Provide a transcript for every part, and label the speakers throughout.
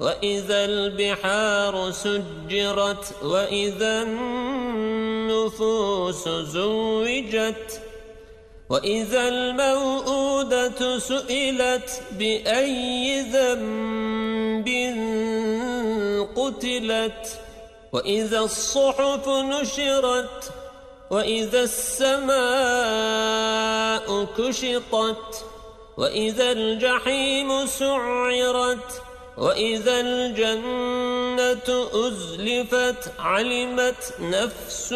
Speaker 1: وإذا البحار سجرت وإذا النفوس زوجت وإذا الموءودة سئلت بأي ذنب قتلت وإذا الصحف نشرت وإذا السماء كشطت وإذا الجحيم سعرت وإذا الجنة أزلفت علمت نفس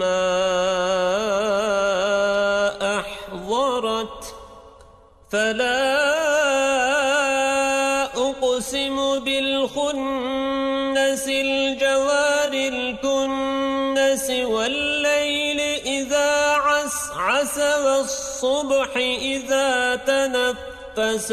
Speaker 1: ما أحضرت فلا أقسم بالخنس الجوار الكنس والليل إذا عسعس والصبح إذا تنفس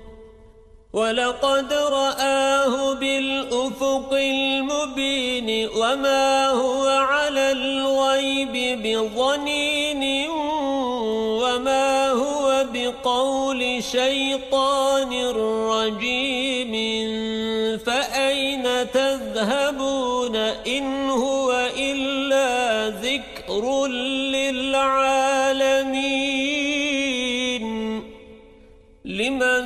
Speaker 1: ولقد رآه بالأفق المبين وما هو على الغيب بظنين وما هو بقول شيطان رجيم فأين تذهبون إن هو إلا ذكر للعالمين لمن